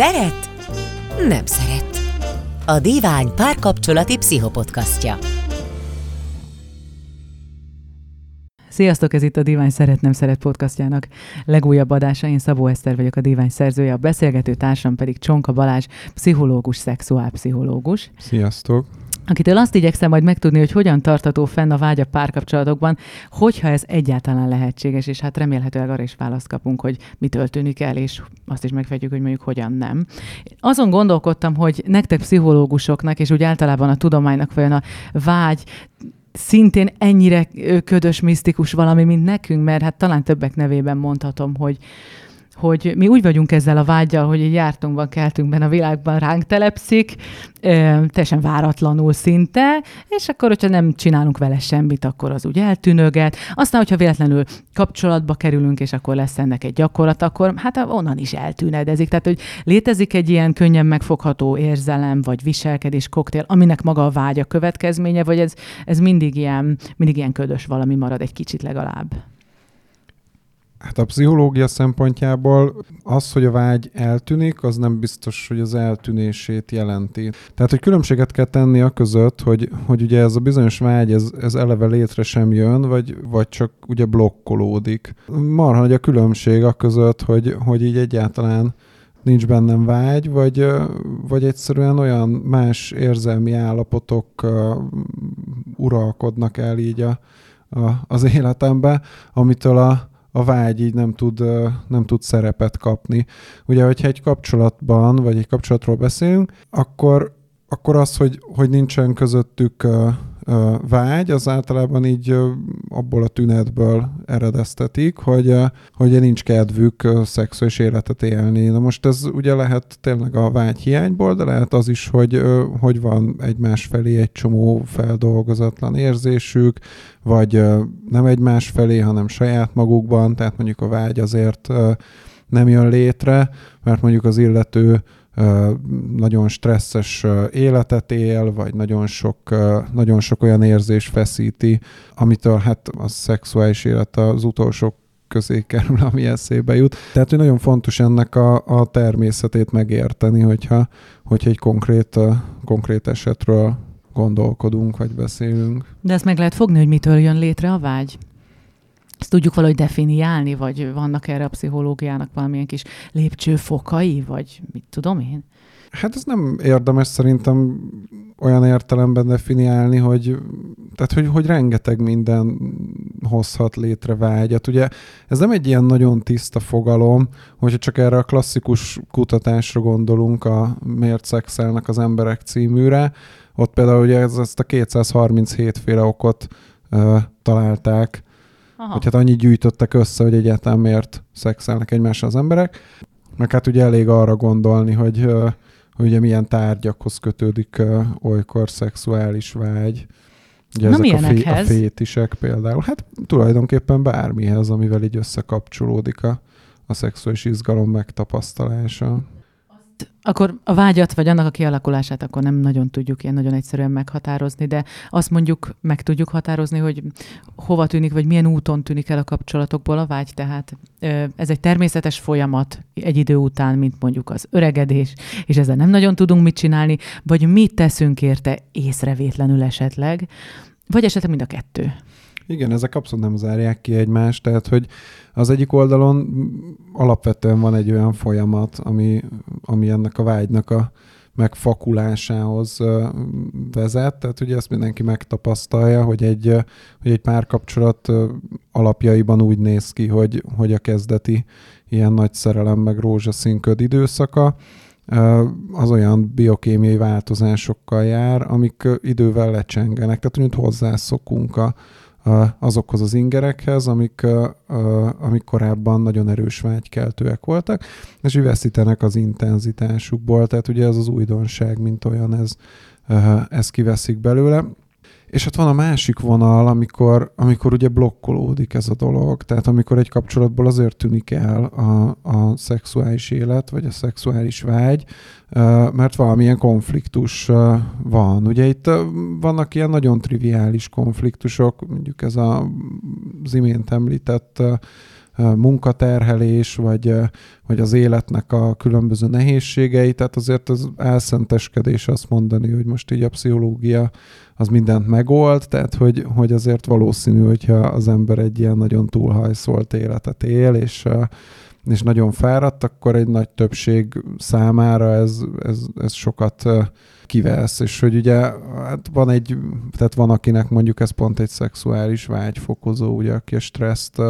Szeret? Nem szeret. A Divány párkapcsolati pszichopodcastja. Sziasztok, ez itt a Divány Szeret Nem Szeret podcastjának legújabb adása. Én Szabó Eszter vagyok a Divány szerzője, a beszélgető társam pedig Csonka Balázs, pszichológus, szexuálpszichológus. Sziasztok! Akitől azt igyekszem majd megtudni, hogy hogyan tartató fenn a vágy a párkapcsolatokban, hogyha ez egyáltalán lehetséges, és hát remélhetőleg arra is választ kapunk, hogy mitől tűnik el, és azt is megfejtjük, hogy mondjuk hogyan nem. Azon gondolkodtam, hogy nektek pszichológusoknak, és úgy általában a tudománynak vajon a vágy szintén ennyire ködös, misztikus valami, mint nekünk, mert hát talán többek nevében mondhatom, hogy, hogy mi úgy vagyunk ezzel a vágyal, hogy egy jártunkban, keltünkben a világban ránk telepszik, teljesen váratlanul szinte, és akkor, hogyha nem csinálunk vele semmit, akkor az úgy eltűnöget. Aztán, hogyha véletlenül kapcsolatba kerülünk, és akkor lesz ennek egy gyakorlat, akkor hát onnan is eltűnedezik. Tehát, hogy létezik egy ilyen könnyen megfogható érzelem, vagy viselkedés koktél, aminek maga a vágya következménye, vagy ez, ez mindig, ilyen, mindig ilyen ködös valami marad egy kicsit legalább. Hát a pszichológia szempontjából az, hogy a vágy eltűnik, az nem biztos, hogy az eltűnését jelenti. Tehát, hogy különbséget kell tenni a között, hogy, hogy ugye ez a bizonyos vágy, ez, ez eleve létre sem jön, vagy, vagy csak ugye blokkolódik. Marha nagy a különbség a között, hogy, hogy így egyáltalán nincs bennem vágy, vagy, vagy egyszerűen olyan más érzelmi állapotok uralkodnak el így a, a, az életembe, amitől a, a vágy így nem tud, nem tud szerepet kapni. Ugye, hogyha egy kapcsolatban, vagy egy kapcsolatról beszélünk, akkor, akkor az, hogy, hogy nincsen közöttük vágy, az általában így abból a tünetből eredeztetik, hogy, hogy nincs kedvük szexuális életet élni. Na most ez ugye lehet tényleg a vágy hiányból, de lehet az is, hogy, hogy van egymás felé egy csomó feldolgozatlan érzésük, vagy nem egymás felé, hanem saját magukban, tehát mondjuk a vágy azért nem jön létre, mert mondjuk az illető nagyon stresszes életet él, vagy nagyon sok, nagyon sok olyan érzés feszíti, amitől hát a szexuális élet az utolsó közé kerül, ami eszébe jut. Tehát, hogy nagyon fontos ennek a, a természetét megérteni, hogyha, hogyha egy konkrét, konkrét esetről gondolkodunk, vagy beszélünk. De ezt meg lehet fogni, hogy mitől jön létre a vágy? Ezt tudjuk valahogy definiálni, vagy vannak erre a pszichológiának valamilyen kis lépcsőfokai, vagy mit tudom én? Hát ez nem érdemes szerintem olyan értelemben definiálni, hogy, tehát hogy, hogy rengeteg minden hozhat létre vágyat. Ugye ez nem egy ilyen nagyon tiszta fogalom, hogyha csak erre a klasszikus kutatásra gondolunk, a Miért szexelnek az emberek címűre, ott például ugye ezt a 237 féle okot uh, találták, Aha. hogy hát annyit gyűjtöttek össze, hogy egyáltalán miért szexelnek egymással az emberek. Meg hát ugye elég arra gondolni, hogy, hogy ugye milyen tárgyakhoz kötődik olykor szexuális vágy. Ugye Na ezek a, fé- a fétisek például. Hát tulajdonképpen bármihez, amivel így összekapcsolódik a, a szexuális izgalom megtapasztalása akkor a vágyat, vagy annak a kialakulását akkor nem nagyon tudjuk ilyen nagyon egyszerűen meghatározni, de azt mondjuk meg tudjuk határozni, hogy hova tűnik, vagy milyen úton tűnik el a kapcsolatokból a vágy. Tehát ez egy természetes folyamat egy idő után, mint mondjuk az öregedés, és ezzel nem nagyon tudunk mit csinálni, vagy mit teszünk érte észrevétlenül esetleg, vagy esetleg mind a kettő. Igen, ezek abszolút nem zárják ki egymást, tehát hogy az egyik oldalon alapvetően van egy olyan folyamat, ami, ami ennek a vágynak a megfakulásához vezet, tehát ugye ezt mindenki megtapasztalja, hogy egy, hogy egy párkapcsolat alapjaiban úgy néz ki, hogy, hogy a kezdeti ilyen nagy szerelem meg rózsaszínköd időszaka, az olyan biokémiai változásokkal jár, amik idővel lecsengenek, tehát úgy hozzászokunk a, azokhoz az ingerekhez, amik, amik korábban nagyon erős vágykeltőek voltak, és veszítenek az intenzitásukból, tehát ugye ez az újdonság, mint olyan, ez, ez kiveszik belőle. És ott van a másik vonal, amikor, amikor ugye blokkolódik ez a dolog. Tehát amikor egy kapcsolatból azért tűnik el a, a szexuális élet, vagy a szexuális vágy, mert valamilyen konfliktus van. Ugye itt vannak ilyen nagyon triviális konfliktusok, mondjuk ez a, az imént említett munkaterhelés, vagy, vagy az életnek a különböző nehézségei, tehát azért az elszenteskedés azt mondani, hogy most így a pszichológia az mindent megold, tehát hogy, hogy azért valószínű, hogyha az ember egy ilyen nagyon túlhajszolt életet él, és és nagyon fáradt, akkor egy nagy többség számára ez, ez, ez sokat kivesz, és hogy ugye hát van egy, tehát van akinek mondjuk ez pont egy szexuális vágyfokozó, ugye, aki a stresszt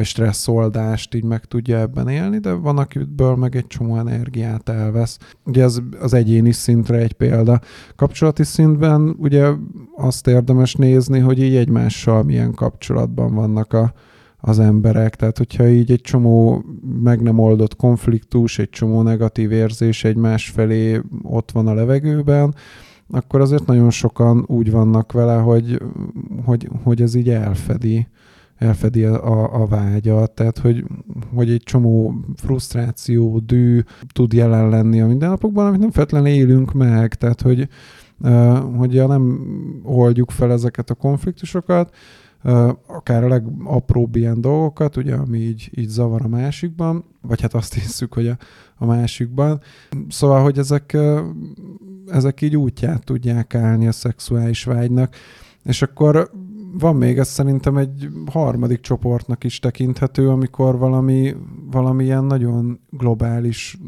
vagy stresszoldást így meg tudja ebben élni, de van, akiből meg egy csomó energiát elvesz. Ugye ez az egyéni szintre egy példa. Kapcsolati szintben ugye azt érdemes nézni, hogy így egymással milyen kapcsolatban vannak a, az emberek. Tehát, hogyha így egy csomó meg nem oldott konfliktus, egy csomó negatív érzés egymás felé ott van a levegőben, akkor azért nagyon sokan úgy vannak vele, hogy, hogy, hogy ez így elfedi elfedi a, a vágyat, tehát hogy, hogy egy csomó frusztráció, dű tud jelen lenni a mindennapokban, amit nem feltétlenül élünk meg, tehát hogy, hogy ja, nem oldjuk fel ezeket a konfliktusokat, akár a legapróbb ilyen dolgokat, ugye, ami így, így zavar a másikban, vagy hát azt hiszük, hogy a, a másikban. Szóval, hogy ezek, ezek így útját tudják állni a szexuális vágynak, és akkor van még, ez szerintem egy harmadik csoportnak is tekinthető, amikor valami, valami ilyen nagyon globális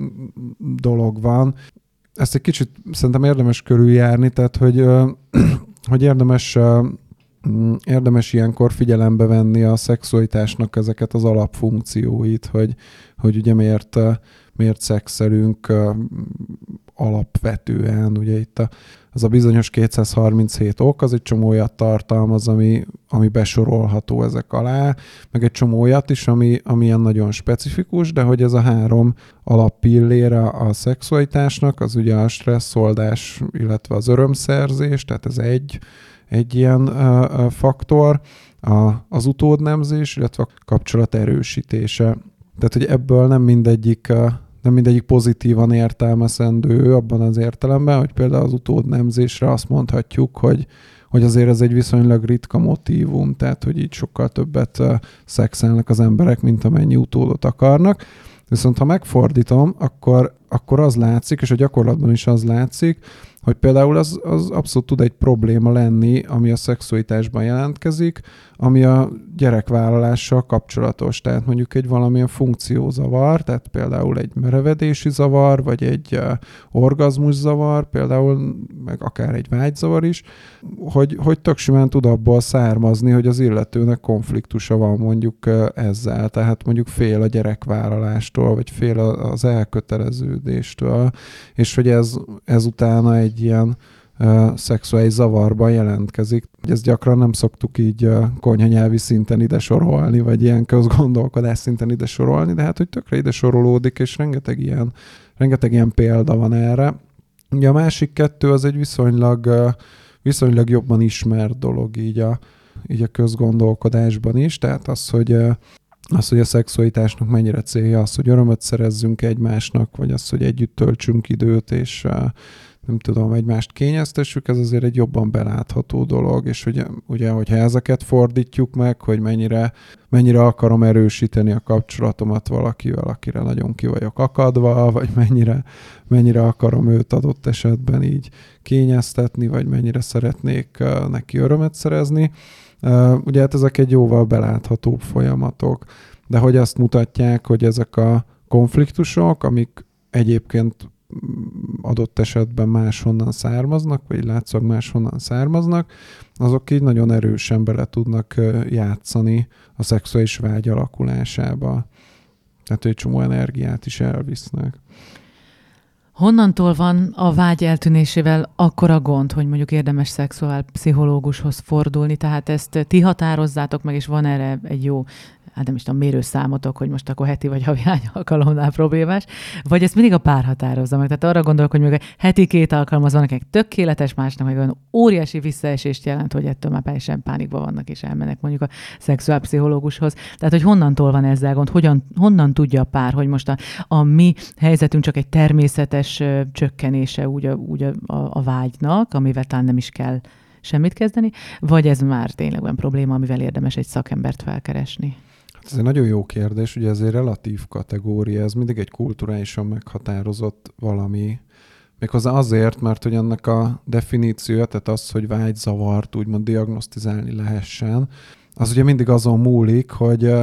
dolog van. Ezt egy kicsit szerintem érdemes körüljárni, tehát hogy, hogy érdemes Mm, érdemes ilyenkor figyelembe venni a szexualitásnak ezeket az alapfunkcióit, hogy, hogy ugye miért, miért szexelünk alapvetően, ugye itt a, az a bizonyos 237 ok, az egy csomó olyat tartalmaz, ami, ami besorolható ezek alá, meg egy csomó olyat is, ami, ami ilyen nagyon specifikus, de hogy ez a három alappillére a szexualitásnak, az ugye a stresszoldás, illetve az örömszerzés, tehát ez egy, egy ilyen uh, faktor, a, az utódnemzés, illetve a kapcsolat erősítése. Tehát, hogy ebből nem mindegyik, nem mindegyik pozitívan értelmezendő abban az értelemben, hogy például az utódnemzésre azt mondhatjuk, hogy, hogy azért ez egy viszonylag ritka motívum, tehát hogy így sokkal többet szexelnek az emberek, mint amennyi utódot akarnak. Viszont ha megfordítom, akkor, akkor az látszik, és a gyakorlatban is az látszik, hogy például az, az abszolút tud egy probléma lenni, ami a szexualitásban jelentkezik, ami a gyerekvállalással kapcsolatos. Tehát mondjuk egy valamilyen funkciózavar, tehát például egy merevedési zavar, vagy egy orgazmus zavar, például meg akár egy vágyzavar is, hogy, hogy tök simán tud abból származni, hogy az illetőnek konfliktusa van mondjuk ezzel, tehát mondjuk fél a gyerekvállalástól, vagy fél az elköteleződéstől, és hogy ez, ez utána egy ilyen szexuális zavarban jelentkezik. Ezt gyakran nem szoktuk így konyhanyelvi szinten ide sorolni, vagy ilyen közgondolkodás szinten ide sorolni, de hát hogy tökre ide sorolódik, és rengeteg ilyen, rengeteg ilyen példa van erre. Ugye a másik kettő az egy viszonylag, viszonylag jobban ismert dolog így a, így a közgondolkodásban is, tehát az, hogy az, hogy a szexualitásnak mennyire célja az, hogy örömöt szerezzünk egymásnak, vagy az, hogy együtt töltsünk időt, és nem tudom, egymást kényeztessük, ez azért egy jobban belátható dolog, és ugye, ugye hogyha ezeket fordítjuk meg, hogy mennyire, mennyire akarom erősíteni a kapcsolatomat valakivel, akire nagyon ki vagyok akadva, vagy mennyire, mennyire akarom őt adott esetben így kényeztetni, vagy mennyire szeretnék neki örömet szerezni. Ugye hát ezek egy jóval beláthatóbb folyamatok, de hogy azt mutatják, hogy ezek a konfliktusok, amik egyébként adott esetben máshonnan származnak, vagy látszólag máshonnan származnak, azok így nagyon erősen bele tudnak játszani a szexuális vágy alakulásába. Tehát egy csomó energiát is elvisznek. Honnantól van a vágy eltűnésével akkora gond, hogy mondjuk érdemes szexuál pszichológushoz fordulni? Tehát ezt ti határozzátok meg, és van erre egy jó hát nem is tudom, mérőszámotok, hogy most akkor heti vagy havi hány alkalomnál problémás, vagy ezt mindig a pár határozza meg. Tehát arra gondolok, hogy még heti két alkalom az van nekik tökéletes, másnak meg olyan óriási visszaesést jelent, hogy ettől már teljesen pánikban vannak, és elmennek mondjuk a szexuálpszichológushoz. Tehát, hogy honnantól van ezzel gond, hogyan, honnan tudja a pár, hogy most a, a mi helyzetünk csak egy természetes ö, csökkenése úgy, a, úgy a, a, a vágynak, amivel talán nem is kell semmit kezdeni, vagy ez már tényleg olyan probléma, amivel érdemes egy szakembert felkeresni? Ez egy nagyon jó kérdés, ugye ez egy relatív kategória, ez mindig egy kulturálisan meghatározott valami, Méghozzá azért, mert hogy ennek a definíciója, tehát az, hogy vágyzavart úgymond diagnosztizálni lehessen, az ugye mindig azon múlik, hogy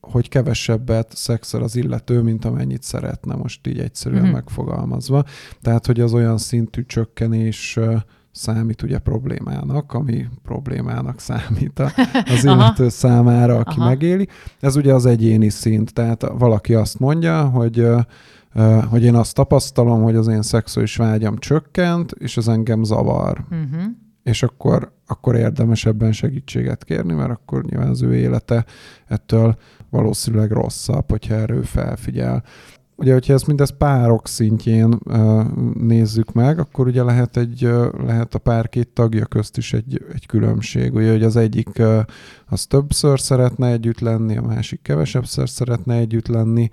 hogy kevesebbet szexel az illető, mint amennyit szeretne, most így egyszerűen mm-hmm. megfogalmazva. Tehát, hogy az olyan szintű csökkenés számít ugye problémának, ami problémának számít az illető számára, aki Aha. megéli. Ez ugye az egyéni szint, tehát valaki azt mondja, hogy hogy én azt tapasztalom, hogy az én szexuális vágyam csökkent, és ez engem zavar. Uh-huh. És akkor, akkor érdemes ebben segítséget kérni, mert akkor nyilván az ő élete ettől valószínűleg rosszabb, hogyha erről felfigyel. Ugye, hogyha ezt mindezt párok szintjén nézzük meg, akkor ugye lehet, egy, lehet a pár két tagja közt is egy, egy különbség. Ugye, hogy az egyik az többször szeretne együtt lenni, a másik kevesebbszer szeretne együtt lenni,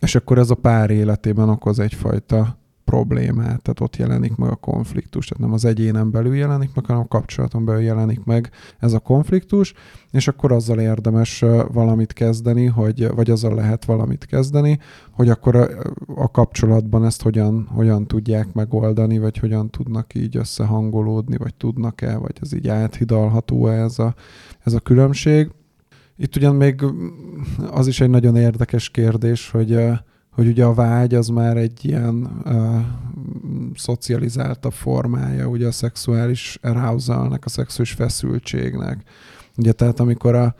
és akkor ez a pár életében okoz egyfajta problémát, tehát ott jelenik meg a konfliktus, tehát nem az egyénen belül jelenik meg, hanem a kapcsolaton belül jelenik meg ez a konfliktus, és akkor azzal érdemes valamit kezdeni, hogy, vagy azzal lehet valamit kezdeni, hogy akkor a, a kapcsolatban ezt hogyan, hogyan tudják megoldani, vagy hogyan tudnak így összehangolódni, vagy tudnak-e, vagy ez így áthidalható-e ez a, ez a különbség. Itt ugyan még az is egy nagyon érdekes kérdés, hogy, hogy ugye a vágy az már egy ilyen uh, szocializáltabb formája ugye a szexuális arousalnek, a szexuális feszültségnek. Ugye tehát amikor a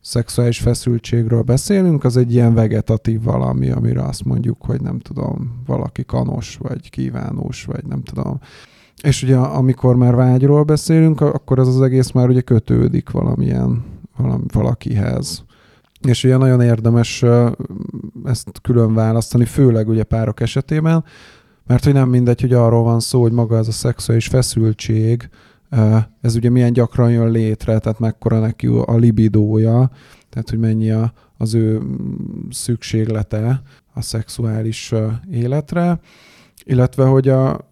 szexuális feszültségről beszélünk, az egy ilyen vegetatív valami, amire azt mondjuk, hogy nem tudom, valaki kanos, vagy kívánós, vagy nem tudom. És ugye amikor már vágyról beszélünk, akkor az az egész már ugye kötődik valamilyen valami, valakihez. És ugye nagyon érdemes ezt külön választani, főleg ugye párok esetében, mert hogy nem mindegy, hogy arról van szó, hogy maga ez a szexuális feszültség, ez ugye milyen gyakran jön létre, tehát mekkora neki a libidója, tehát hogy mennyi a, az ő szükséglete a szexuális életre, illetve hogy, a,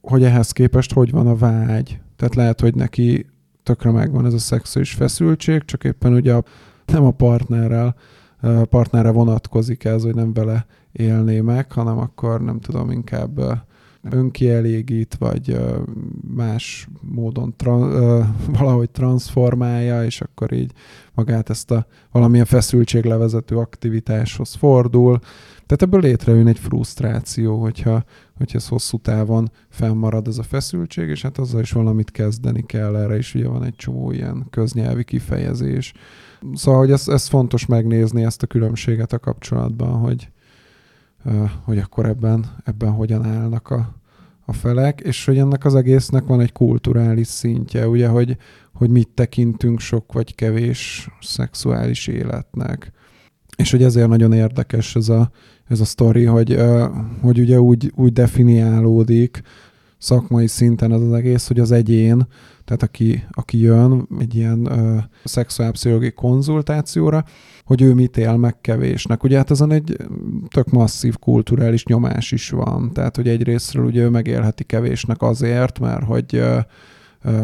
hogy ehhez képest hogy van a vágy. Tehát lehet, hogy neki tökre megvan ez a szexuális feszültség, csak éppen ugye a, nem a partnerrel, partnerre vonatkozik ez, hogy nem vele élné meg, hanem akkor nem tudom, inkább önkielégít, vagy más módon tra- valahogy transformálja, és akkor így magát ezt a valamilyen feszültséglevezető aktivitáshoz fordul. Tehát ebből létrejön egy frusztráció, hogyha, hogyha ez hosszú távon fennmarad ez a feszültség, és hát azzal is valamit kezdeni kell, erre is ugye van egy csomó ilyen köznyelvi kifejezés. Szóval, hogy ez, ez fontos megnézni ezt a különbséget a kapcsolatban, hogy, hogy akkor ebben, ebben hogyan állnak a, a felek, és hogy ennek az egésznek van egy kulturális szintje, ugye, hogy, hogy mit tekintünk sok vagy kevés szexuális életnek. És hogy ezért nagyon érdekes ez a, ez a sztori, hogy, hogy ugye úgy, úgy definiálódik szakmai szinten az, az egész, hogy az egyén, tehát aki, aki jön egy ilyen uh, szexuálpszichológiai konzultációra, hogy ő mit él meg kevésnek. Ugye hát ezen egy tök masszív kulturális nyomás is van. Tehát, hogy egyrésztről ugye ő megélheti kevésnek azért, mert hogy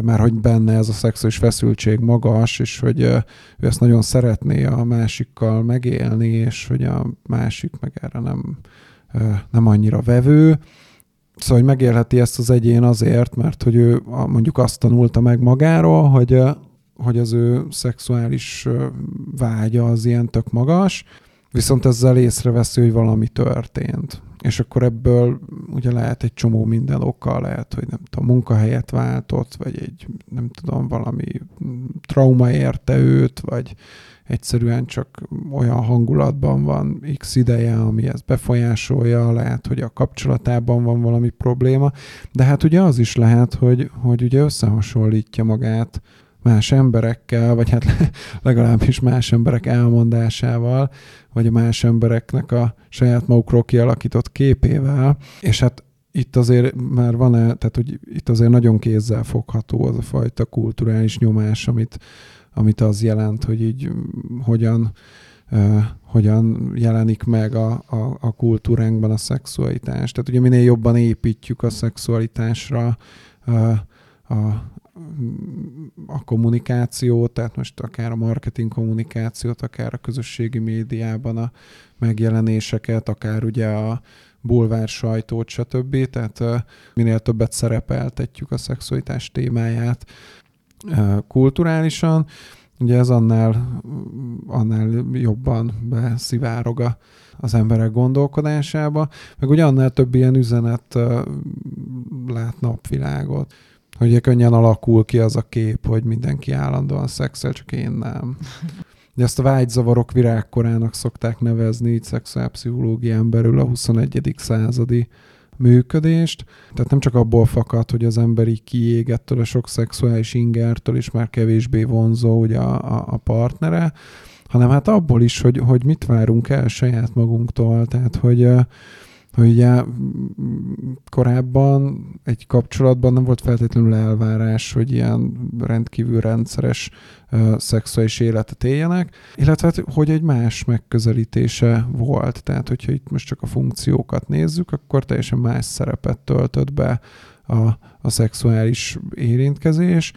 mert hogy benne ez a szexuális feszültség magas, és hogy ő ezt nagyon szeretné a másikkal megélni, és hogy a másik meg erre nem, nem annyira vevő. Szóval, hogy megélheti ezt az egyén azért, mert hogy ő mondjuk azt tanulta meg magáról, hogy, hogy az ő szexuális vágya az ilyen tök magas, viszont ezzel észreveszi, hogy valami történt és akkor ebből ugye lehet egy csomó minden oka, lehet, hogy nem tudom, munkahelyet váltott, vagy egy, nem tudom, valami trauma érte őt, vagy egyszerűen csak olyan hangulatban van x ideje, ami ezt befolyásolja, lehet, hogy a kapcsolatában van valami probléma, de hát ugye az is lehet, hogy, hogy ugye összehasonlítja magát más emberekkel, vagy hát legalábbis más emberek elmondásával, vagy a más embereknek a saját magukról kialakított képével, és hát itt azért már van -e, tehát hogy itt azért nagyon kézzel fogható az a fajta kulturális nyomás, amit, amit az jelent, hogy így hogyan, uh, hogyan jelenik meg a, a, a kultúránkban a szexualitás. Tehát ugye minél jobban építjük a szexualitásra uh, a, a kommunikációt, tehát most akár a marketing kommunikációt, akár a közösségi médiában a megjelenéseket, akár ugye a bulvár sajtót, stb. Tehát minél többet szerepeltetjük a szexualitás témáját kulturálisan, ugye ez annál, annál jobban beszivárog a, az emberek gondolkodásába, meg ugye annál több ilyen üzenet lát napvilágot hogy könnyen alakul ki az a kép, hogy mindenki állandóan szexel, csak én nem. De ezt a vágyzavarok virágkorának szokták nevezni, így szexuálpszichológián belül a 21. századi működést. Tehát nem csak abból fakad, hogy az ember így kiégettől a sok szexuális ingertől, és már kevésbé vonzó ugye a, a, a partnere, hanem hát abból is, hogy, hogy mit várunk el saját magunktól. Tehát, hogy hogy ugye korábban egy kapcsolatban nem volt feltétlenül elvárás, hogy ilyen rendkívül rendszeres uh, szexuális életet éljenek, illetve hát, hogy egy más megközelítése volt. Tehát, hogyha itt most csak a funkciókat nézzük, akkor teljesen más szerepet töltött be a, a szexuális érintkezés,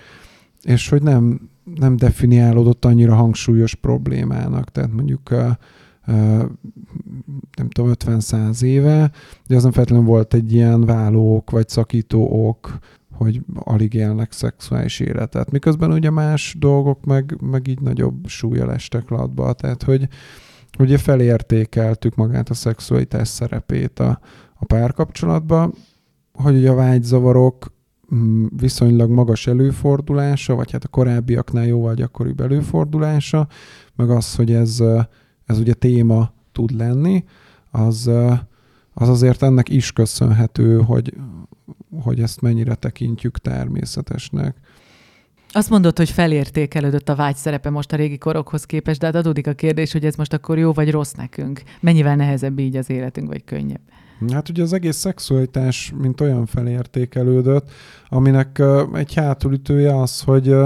és hogy nem, nem definiálódott annyira hangsúlyos problémának. Tehát mondjuk uh, nem tudom, 50-100 éve, de az nem feltétlenül volt egy ilyen válók vagy szakító ok, hogy alig élnek szexuális életet. Miközben ugye más dolgok meg, meg így nagyobb súlya lestek latba, tehát hogy ugye felértékeltük magát a szexualitás szerepét a, a párkapcsolatba, hogy ugye a vágyzavarok mm, viszonylag magas előfordulása, vagy hát a korábbiaknál jóval gyakoribb előfordulása, meg az, hogy ez ez ugye téma tud lenni, az, az azért ennek is köszönhető, hogy, hogy ezt mennyire tekintjük természetesnek. Azt mondod, hogy felértékelődött a vágy szerepe most a régi korokhoz képest, de hát adódik a kérdés, hogy ez most akkor jó vagy rossz nekünk. Mennyivel nehezebb így az életünk, vagy könnyebb? Hát ugye az egész szexualitás, mint olyan felértékelődött, aminek egy hátulütője az, hogy,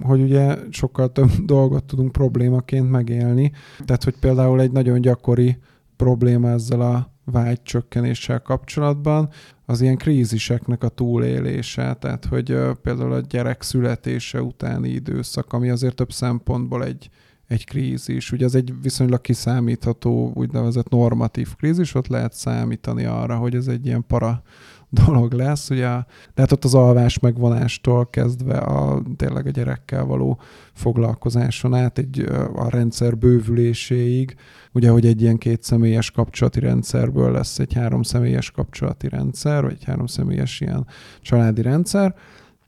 hogy ugye sokkal több dolgot tudunk problémaként megélni. Tehát, hogy például egy nagyon gyakori probléma ezzel a vágycsökkenéssel kapcsolatban, az ilyen kríziseknek a túlélése, tehát hogy például a gyerek születése utáni időszak, ami azért több szempontból egy, egy krízis. Ugye ez egy viszonylag kiszámítható, úgynevezett normatív krízis, ott lehet számítani arra, hogy ez egy ilyen para dolog lesz. Ugye lehet ott az alvás megvonástól kezdve a, tényleg a gyerekkel való foglalkozáson át egy, a rendszer bővüléséig, ugye, hogy egy ilyen két személyes kapcsolati rendszerből lesz egy három személyes kapcsolati rendszer, vagy egy három személyes ilyen családi rendszer,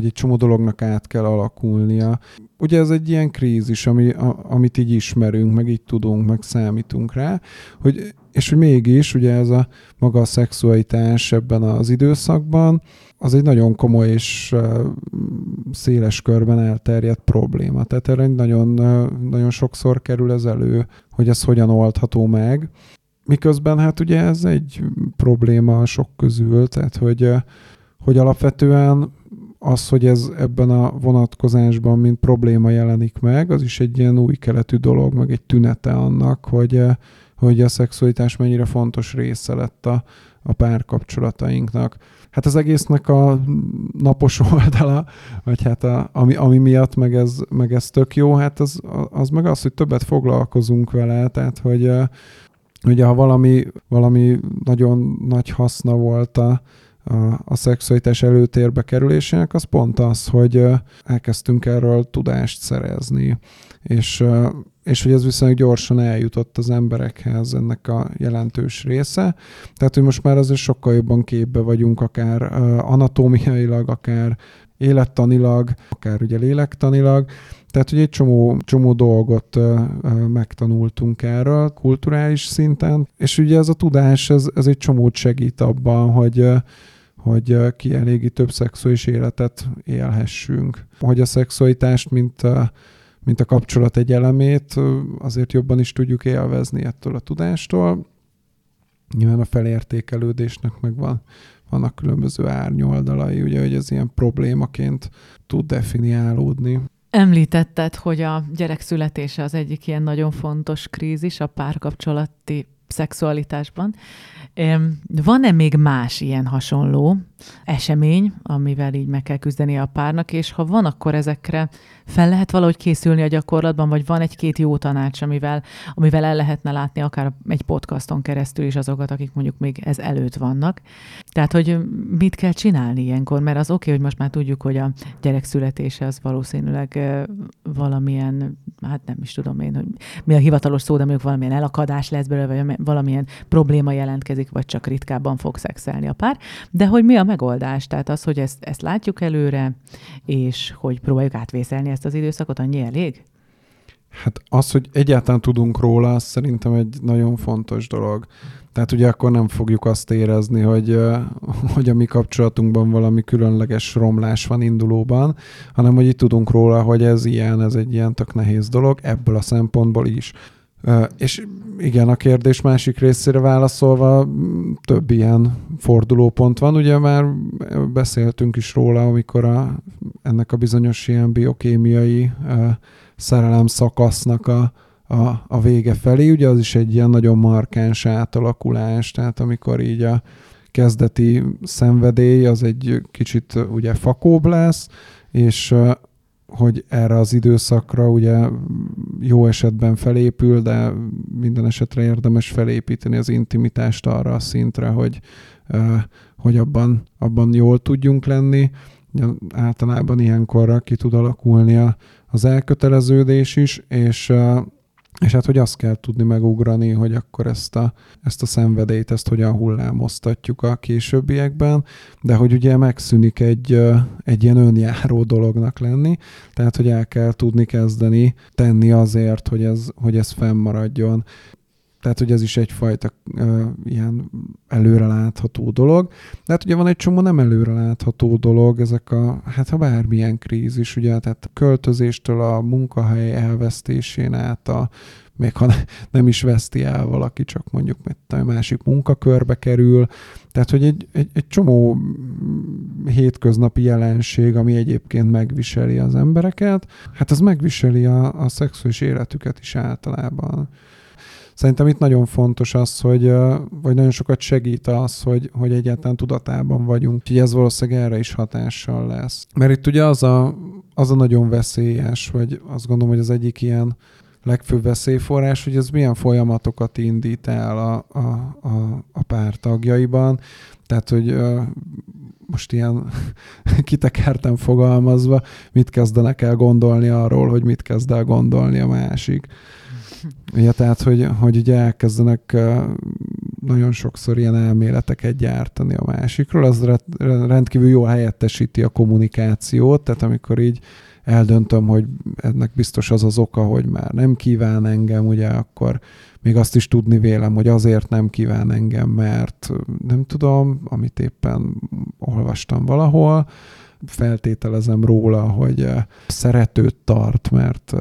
hogy egy csomó dolognak át kell alakulnia. Ugye ez egy ilyen krízis, ami, a, amit így ismerünk, meg így tudunk, meg számítunk rá, hogy, és hogy mégis ugye ez a maga a szexualitás ebben az időszakban, az egy nagyon komoly és széles körben elterjedt probléma. Tehát erre nagyon, nagyon sokszor kerül ez elő, hogy ez hogyan oldható meg. Miközben hát ugye ez egy probléma sok közül, tehát hogy, hogy alapvetően az, hogy ez ebben a vonatkozásban mint probléma jelenik meg, az is egy ilyen új keletű dolog, meg egy tünete annak, hogy, eh, hogy a szexualitás mennyire fontos része lett a, a párkapcsolatainknak. Hát az egésznek a napos oldala, vagy hát a, ami, ami miatt meg ez, meg ez tök jó, hát az, az meg az, hogy többet foglalkozunk vele, tehát hogy eh, ugye ha valami, valami nagyon nagy haszna volt a, a, a szexualitás előtérbe kerülésének, az pont az, hogy elkezdtünk erről tudást szerezni, és, és hogy ez viszonylag gyorsan eljutott az emberekhez ennek a jelentős része. Tehát, hogy most már azért sokkal jobban képbe vagyunk, akár anatómiailag, akár élettanilag, akár ugye lélektanilag, tehát, hogy egy csomó, csomó dolgot megtanultunk erről kulturális szinten, és ugye ez a tudás, ez, ez egy csomót segít abban, hogy, uh, hogy kielégítőbb szexuális életet élhessünk. Hogy a szexualitást, mint a, mint a kapcsolat egy elemét, azért jobban is tudjuk élvezni ettől a tudástól. Nyilván a felértékelődésnek meg van, vannak különböző árnyoldalai, ugye, hogy ez ilyen problémaként tud definiálódni. Említetted, hogy a gyerek születése az egyik ilyen nagyon fontos krízis a párkapcsolati szexualitásban. Van-e még más ilyen hasonló esemény, amivel így meg kell küzdeni a párnak, és ha van, akkor ezekre fel lehet valahogy készülni a gyakorlatban, vagy van egy-két jó tanács, amivel, amivel el lehetne látni akár egy podcaston keresztül is azokat, akik mondjuk még ez előtt vannak. Tehát, hogy mit kell csinálni ilyenkor, mert az oké, okay, hogy most már tudjuk, hogy a gyerek születése az valószínűleg valamilyen, hát nem is tudom én, hogy mi a hivatalos szó, de mondjuk valamilyen elakadás lesz belőle, vagy valamilyen probléma jelentkezik, vagy csak ritkábban fog szexelni a pár. De hogy mi a megoldás? Tehát az, hogy ezt, ezt látjuk előre, és hogy próbáljuk átvészelni ezt az időszakot, annyi elég? Hát az, hogy egyáltalán tudunk róla, az szerintem egy nagyon fontos dolog. Tehát ugye akkor nem fogjuk azt érezni, hogy, hogy a mi kapcsolatunkban valami különleges romlás van indulóban, hanem hogy itt tudunk róla, hogy ez ilyen, ez egy ilyen tök nehéz dolog, ebből a szempontból is. És igen, a kérdés másik részére válaszolva több ilyen fordulópont van. Ugye már beszéltünk is róla, amikor a, ennek a bizonyos ilyen biokémiai szerelem szakasznak a, a, a vége felé. Ugye az is egy ilyen nagyon markáns átalakulás, tehát amikor így a kezdeti szenvedély az egy kicsit ugye fakóbb lesz, és hogy erre az időszakra ugye jó esetben felépül, de minden esetre érdemes felépíteni az intimitást arra a szintre, hogy, hogy abban, abban jól tudjunk lenni. Általában ilyenkorra ki tud alakulni az elköteleződés is, és és hát, hogy azt kell tudni megugrani, hogy akkor ezt a, ezt a szenvedélyt, ezt hogyan hullámoztatjuk a későbbiekben, de hogy ugye megszűnik egy, egy ilyen önjáró dolognak lenni, tehát, hogy el kell tudni kezdeni tenni azért, hogy ez, hogy ez fennmaradjon. Tehát, hogy ez is egyfajta uh, ilyen előrelátható dolog. De hát ugye van egy csomó nem előrelátható dolog, ezek a, hát ha bármilyen krízis, ugye, tehát a költözéstől a munkahely elvesztésén át a még ha nem is veszti el valaki, csak mondjuk mert a másik munkakörbe kerül. Tehát, hogy egy, egy, egy csomó hétköznapi jelenség, ami egyébként megviseli az embereket, hát az megviseli a, a szexuális életüket is általában. Szerintem itt nagyon fontos az, hogy, vagy nagyon sokat segít az, hogy, hogy egyáltalán tudatában vagyunk. Úgyhogy ez valószínűleg erre is hatással lesz. Mert itt ugye az a, az a nagyon veszélyes, vagy azt gondolom, hogy az egyik ilyen legfőbb veszélyforrás, hogy ez milyen folyamatokat indít el a, a, a, a pár tagjaiban. Tehát, hogy most ilyen kitekerten fogalmazva, mit kezdenek el gondolni arról, hogy mit kezd el gondolni a másik. Ja, tehát, hogy, hogy ugye elkezdenek nagyon sokszor ilyen elméleteket gyártani a másikról, az rendkívül jó helyettesíti a kommunikációt, tehát amikor így eldöntöm, hogy ennek biztos az az oka, hogy már nem kíván engem, ugye akkor még azt is tudni vélem, hogy azért nem kíván engem, mert nem tudom, amit éppen olvastam valahol, feltételezem róla, hogy szeretőt tart, mert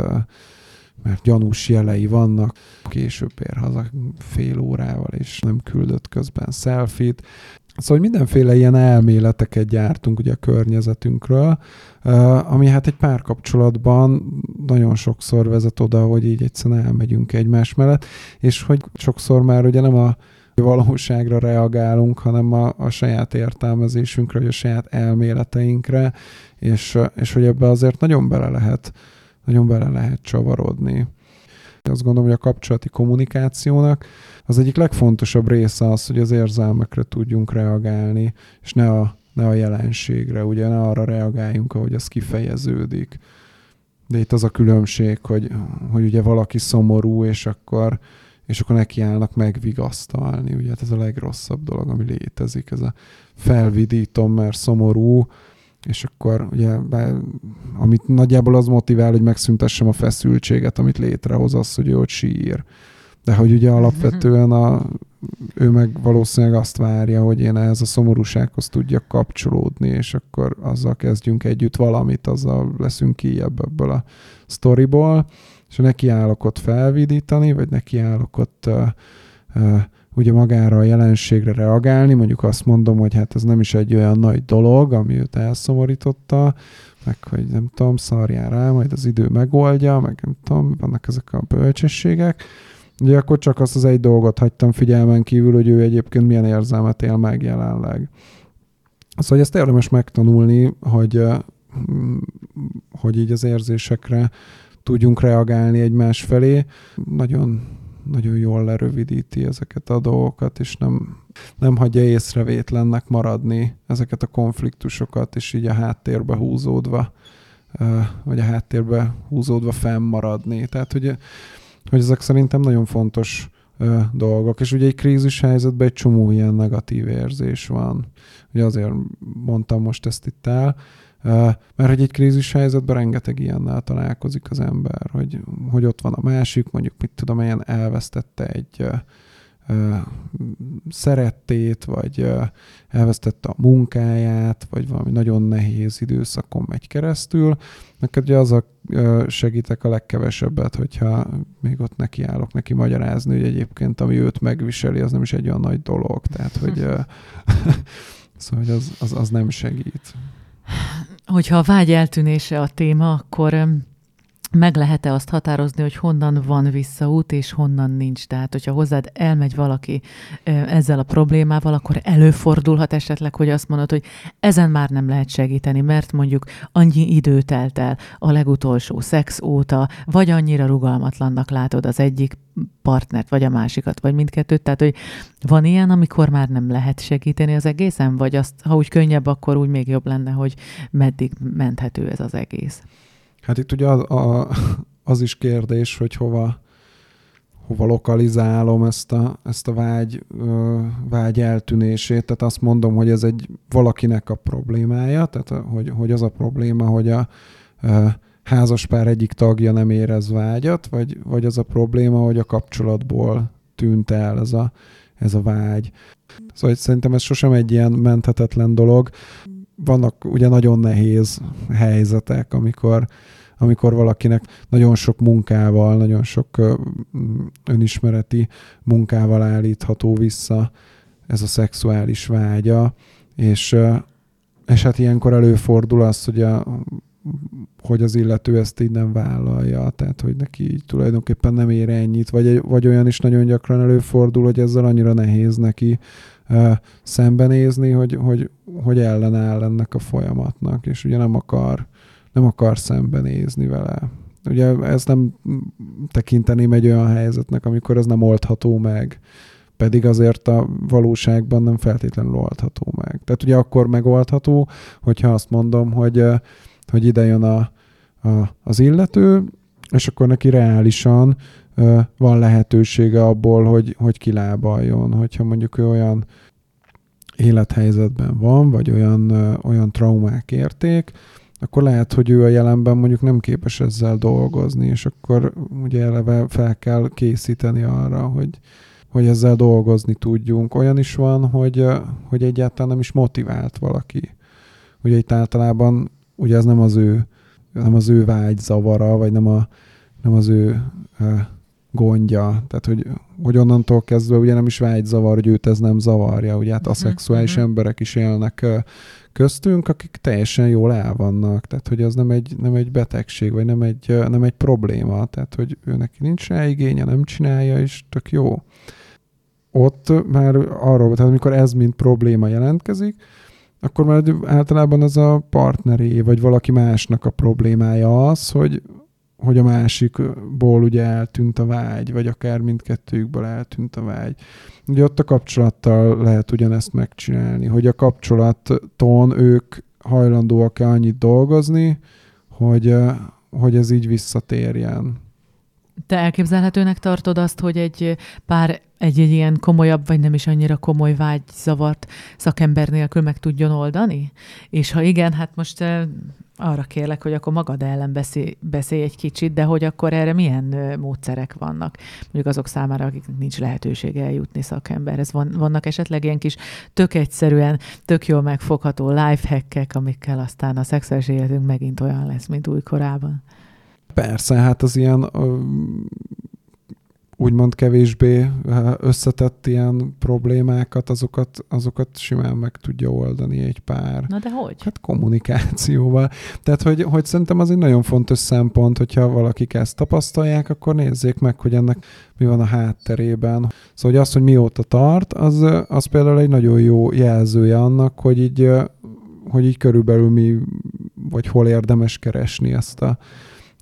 mert gyanús jelei vannak. Később ér haza fél órával, és nem küldött közben selfit. Szóval hogy mindenféle ilyen elméleteket gyártunk ugye a környezetünkről, ami hát egy párkapcsolatban nagyon sokszor vezet oda, hogy így egyszerűen elmegyünk egymás mellett, és hogy sokszor már ugye nem a valóságra reagálunk, hanem a, a saját értelmezésünkre, vagy a saját elméleteinkre, és, és hogy ebbe azért nagyon bele lehet nagyon bele lehet csavarodni. Azt gondolom, hogy a kapcsolati kommunikációnak az egyik legfontosabb része az, hogy az érzelmekre tudjunk reagálni, és ne a, ne a jelenségre, ugye ne arra reagáljunk, ahogy az kifejeződik. De itt az a különbség, hogy, hogy ugye valaki szomorú, és akkor, és akkor nekiállnak megvigasztalni. Ugye hát ez a legrosszabb dolog, ami létezik. Ez a felvidítom, mert szomorú, és akkor ugye, be, amit nagyjából az motivál, hogy megszüntessem a feszültséget, amit létrehoz az, hogy ő ott sír. De hogy ugye alapvetően a, ő meg valószínűleg azt várja, hogy én ehhez a szomorúsághoz tudjak kapcsolódni, és akkor azzal kezdjünk együtt valamit, azzal leszünk ki ebből a sztoriból, és neki állok ott felvidítani, vagy neki állok ott uh, uh, ugye magára a jelenségre reagálni, mondjuk azt mondom, hogy hát ez nem is egy olyan nagy dolog, ami őt elszomorította, meg hogy nem tudom, szarjál rá, majd az idő megoldja, meg nem tudom, vannak ezek a bölcsességek. Ugye akkor csak azt az egy dolgot hagytam figyelmen kívül, hogy ő egyébként milyen érzelmet él meg jelenleg. Szóval ezt érdemes megtanulni, hogy, hogy így az érzésekre tudjunk reagálni egymás felé. Nagyon, nagyon jól lerövidíti ezeket a dolgokat, és nem, nem hagyja észrevétlennek maradni ezeket a konfliktusokat, és így a háttérbe húzódva, vagy a háttérbe húzódva fennmaradni. Tehát, hogy, hogy ezek szerintem nagyon fontos dolgok. És ugye egy krízis helyzetben egy csomó ilyen negatív érzés van. Ugye azért mondtam most ezt itt el, mert hogy egy krízis helyzetben rengeteg ilyennel találkozik az ember, hogy, hogy ott van a másik, mondjuk mit tudom, ilyen elvesztette egy szerettét, vagy elvesztette a munkáját, vagy valami nagyon nehéz időszakon megy keresztül. Neked ugye az a segítek a legkevesebbet, hogyha még ott nekiállok neki magyarázni, hogy egyébként ami őt megviseli, az nem is egy olyan nagy dolog. Tehát, hogy szóval az, az, az nem segít. Hogyha a vágy eltűnése a téma, akkor meg lehet-e azt határozni, hogy honnan van visszaút, és honnan nincs. Tehát, hogyha hozzád elmegy valaki ezzel a problémával, akkor előfordulhat esetleg, hogy azt mondod, hogy ezen már nem lehet segíteni, mert mondjuk annyi idő telt el a legutolsó szex óta, vagy annyira rugalmatlannak látod az egyik partnert, vagy a másikat, vagy mindkettőt. Tehát, hogy van ilyen, amikor már nem lehet segíteni az egészen, vagy azt, ha úgy könnyebb, akkor úgy még jobb lenne, hogy meddig menthető ez az egész. Hát itt ugye az, a, az is kérdés, hogy hova, hova lokalizálom ezt a, ezt a vágy, vágy eltűnését. Tehát azt mondom, hogy ez egy valakinek a problémája, tehát hogy, hogy az a probléma, hogy a, a házaspár egyik tagja nem érez vágyat, vagy, vagy az a probléma, hogy a kapcsolatból tűnt el ez a, ez a vágy. Szóval szerintem ez sosem egy ilyen menthetetlen dolog vannak ugye nagyon nehéz helyzetek, amikor, amikor valakinek nagyon sok munkával, nagyon sok önismereti munkával állítható vissza ez a szexuális vágya, és, és hát ilyenkor előfordul az, hogy, a, hogy az illető ezt így nem vállalja, tehát hogy neki így tulajdonképpen nem ér ennyit, vagy, vagy olyan is nagyon gyakran előfordul, hogy ezzel annyira nehéz neki szembenézni, hogy, hogy, hogy ellenáll ennek a folyamatnak, és ugye nem akar, nem akar szembenézni vele. Ugye ezt nem tekinteném egy olyan helyzetnek, amikor ez nem oldható meg, pedig azért a valóságban nem feltétlenül oldható meg. Tehát ugye akkor megoldható, hogyha azt mondom, hogy, hogy ide jön a, a, az illető, és akkor neki reálisan van lehetősége abból, hogy, hogy kilábaljon, hogyha mondjuk ő olyan élethelyzetben van, vagy olyan, olyan traumák érték, akkor lehet, hogy ő a jelenben mondjuk nem képes ezzel dolgozni, és akkor ugye eleve fel kell készíteni arra, hogy, hogy ezzel dolgozni tudjunk. Olyan is van, hogy, hogy egyáltalán nem is motivált valaki. Ugye itt általában ugye ez nem az ő, nem az ő vágy zavara, vagy nem, a, nem az ő gondja, tehát hogy, hogy onnantól kezdve ugye nem is vágyzavar, hogy őt ez nem zavarja, ugye hát a uh-huh, szexuális uh-huh. emberek is élnek köztünk, akik teljesen jól el vannak, tehát hogy az nem egy, nem egy betegség, vagy nem egy, nem egy probléma, tehát hogy ő neki nincs rá igénye, nem csinálja, és tök jó. Ott már arról, tehát amikor ez mint probléma jelentkezik, akkor már általában az a partneré, vagy valaki másnak a problémája az, hogy hogy a másikból ugye eltűnt a vágy, vagy akár mindkettőjükből eltűnt a vágy. Ugye ott a kapcsolattal lehet ugyanezt megcsinálni, hogy a kapcsolaton ők hajlandóak-e annyit dolgozni, hogy, hogy ez így visszatérjen. Te elképzelhetőnek tartod azt, hogy egy pár egy-egy ilyen komolyabb, vagy nem is annyira komoly vágyzavart szakember nélkül meg tudjon oldani? És ha igen, hát most arra kérlek, hogy akkor magad ellen beszélj, beszélj egy kicsit, de hogy akkor erre milyen módszerek vannak, mondjuk azok számára, akik nincs lehetősége eljutni szakemberhez. Van, vannak esetleg ilyen kis tök egyszerűen, tök jól megfogható lifehackek, amikkel aztán a szexuális életünk megint olyan lesz, mint újkorában. Persze, hát az ilyen úgymond kevésbé eh, összetett ilyen problémákat, azokat, azokat simán meg tudja oldani egy pár. Na de hogy? Hát kommunikációval. Tehát, hogy, hogy szerintem az egy nagyon fontos szempont, hogyha valakik ezt tapasztalják, akkor nézzék meg, hogy ennek mi van a hátterében. Szóval, hogy az, hogy mióta tart, az, az például egy nagyon jó jelzője annak, hogy így, hogy így körülbelül mi, vagy hol érdemes keresni ezt a,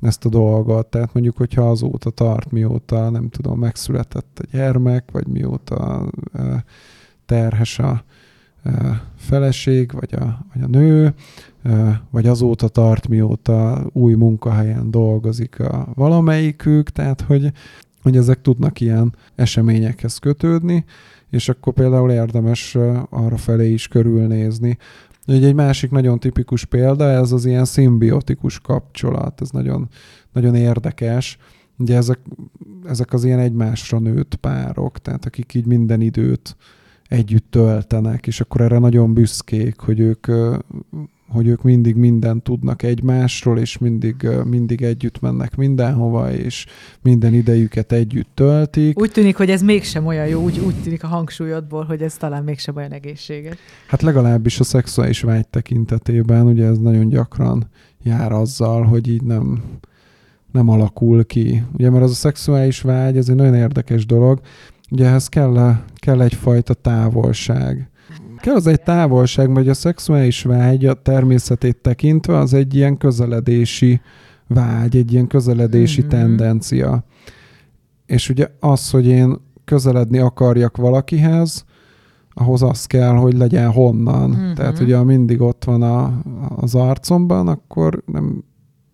ezt a dolgot. Tehát mondjuk, hogyha azóta tart, mióta, nem tudom, megszületett a gyermek, vagy mióta terhes a feleség, vagy a, vagy a nő, vagy azóta tart, mióta új munkahelyen dolgozik a valamelyikük, tehát hogy, hogy ezek tudnak ilyen eseményekhez kötődni, és akkor például érdemes arra felé is körülnézni. Ugye egy másik nagyon tipikus példa, ez az ilyen szimbiotikus kapcsolat, ez nagyon, nagyon érdekes. Ugye ezek, ezek az ilyen egymásra nőtt párok, tehát akik így minden időt együtt töltenek, és akkor erre nagyon büszkék, hogy ők hogy ők mindig mindent tudnak egymásról, és mindig, mindig együtt mennek mindenhova, és minden idejüket együtt töltik. Úgy tűnik, hogy ez mégsem olyan jó, úgy, úgy tűnik a hangsúlyodból, hogy ez talán mégsem olyan egészséges. Hát legalábbis a szexuális vágy tekintetében, ugye ez nagyon gyakran jár azzal, hogy így nem, nem alakul ki. Ugye, mert az a szexuális vágy, ez egy nagyon érdekes dolog, ugye ehhez kell, kell egyfajta távolság Kell az egy távolság, vagy a szexuális vágy a természetét tekintve az egy ilyen közeledési vágy, egy ilyen közeledési mm-hmm. tendencia. És ugye az, hogy én közeledni akarjak valakihez, ahhoz az kell, hogy legyen honnan. Mm-hmm. Tehát ugye, ha mindig ott van a, az arcomban, akkor nem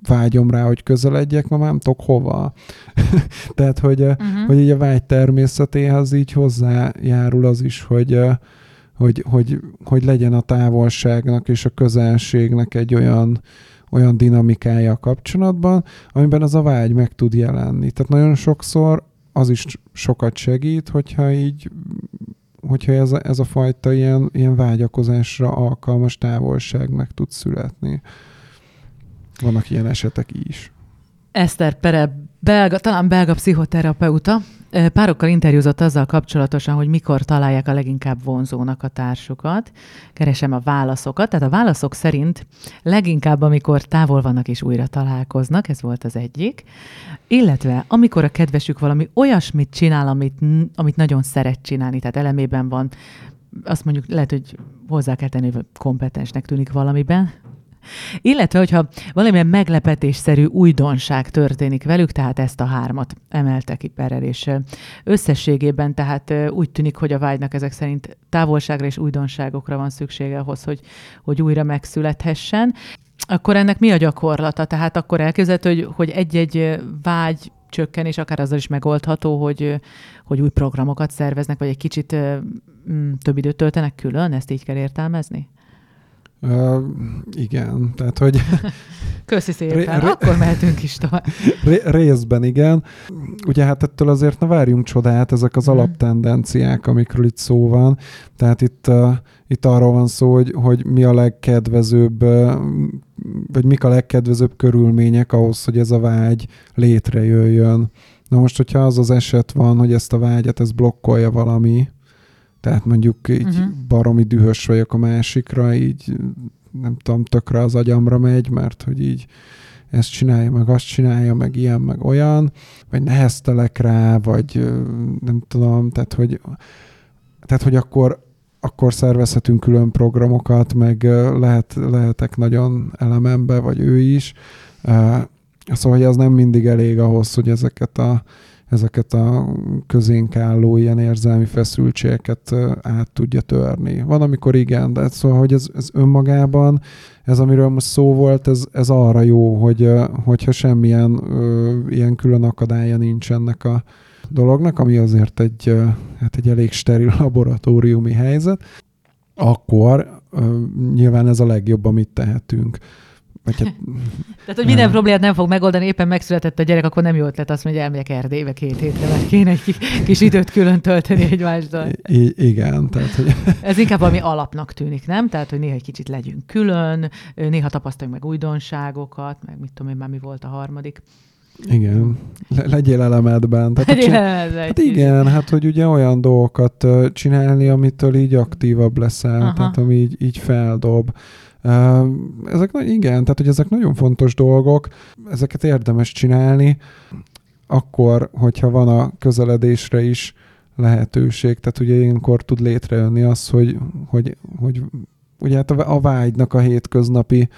vágyom rá, hogy közeledjek, ma nem tudok hova. Tehát, hogy, uh-huh. hogy így a vágy természetéhez így hozzájárul az is, hogy, hogy, hogy, hogy legyen a távolságnak és a közelségnek egy olyan, olyan dinamikája a kapcsolatban, amiben az a vágy meg tud jelenni. Tehát nagyon sokszor az is sokat segít, hogyha így hogyha ez a, ez a fajta ilyen, ilyen vágyakozásra alkalmas távolság meg tud születni. Vannak ilyen esetek is. Eszter Pere, belga, talán belga pszichoterapeuta, párokkal interjúzott azzal kapcsolatosan, hogy mikor találják a leginkább vonzónak a társukat. Keresem a válaszokat. Tehát a válaszok szerint leginkább, amikor távol vannak és újra találkoznak, ez volt az egyik. Illetve amikor a kedvesük valami olyasmit csinál, amit, amit nagyon szeret csinálni, tehát elemében van, azt mondjuk lehet, hogy hozzá kell tenni, hogy kompetensnek tűnik valamiben, illetve, hogyha valamilyen meglepetésszerű újdonság történik velük, tehát ezt a hármat emelte ki Perel, és összességében tehát úgy tűnik, hogy a vágynak ezek szerint távolságra és újdonságokra van szüksége ahhoz, hogy, hogy újra megszülethessen. Akkor ennek mi a gyakorlata? Tehát akkor elképzelhető, hogy, hogy egy-egy vágy csökken, és akár azzal is megoldható, hogy, hogy új programokat szerveznek, vagy egy kicsit több időt töltenek külön, ezt így kell értelmezni? Uh, igen, tehát hogy... Köszi szépen, ré, ré, akkor mehetünk is tovább. Ré, részben igen. Ugye hát ettől azért ne várjunk csodát, ezek az mm. alaptendenciák, amikről itt szó van. Tehát itt, uh, itt arról van szó, hogy, hogy mi a legkedvezőbb, uh, vagy mik a legkedvezőbb körülmények ahhoz, hogy ez a vágy létrejöjjön. Na most, hogyha az az eset van, hogy ezt a vágyat, ez blokkolja valami, tehát mondjuk így uh-huh. baromi dühös vagyok a másikra, így nem tudom, tökre az agyamra megy, mert hogy így ezt csinálja, meg azt csinálja, meg ilyen, meg olyan, vagy neheztelek rá, vagy nem tudom, tehát hogy, tehát, hogy akkor, akkor szervezhetünk külön programokat, meg lehet, lehetek nagyon elemembe, vagy ő is. Szóval, hogy az nem mindig elég ahhoz, hogy ezeket a ezeket a közénk álló ilyen érzelmi feszültségeket át tudja törni. Van, amikor igen, de szóval, hogy ez, ez önmagában, ez, amiről most szó volt, ez, ez arra jó, hogy, hogyha semmilyen ö, ilyen külön akadálya nincs ennek a dolognak, ami azért egy, hát egy elég steril laboratóriumi helyzet, akkor ö, nyilván ez a legjobb, amit tehetünk. Vagy hát, Tehát, hogy minden problémát nem fog megoldani, éppen megszületett a gyerek, akkor nem jó ötlet azt hogy elmegyek Erdélybe két hétre, mert kéne egy kis időt külön tölteni egymással. I- igen. Tehát, hogy... Ez inkább valami alapnak tűnik, nem? Tehát, hogy néha egy kicsit legyünk külön, néha tapasztaljunk meg újdonságokat, meg mit tudom én már mi volt a harmadik. Igen, Le- legyél elemedben. Tehát, legyél csin- hát igen, hát hogy ugye olyan dolgokat csinálni, amitől így aktívabb leszel, Aha. tehát ami így, így feldob. Ezek, igen, tehát hogy ezek nagyon fontos dolgok, ezeket érdemes csinálni, akkor, hogyha van a közeledésre is lehetőség, tehát ugye ilyenkor tud létrejönni az, hogy, hogy, hogy ugye hát a vágynak a hétköznapi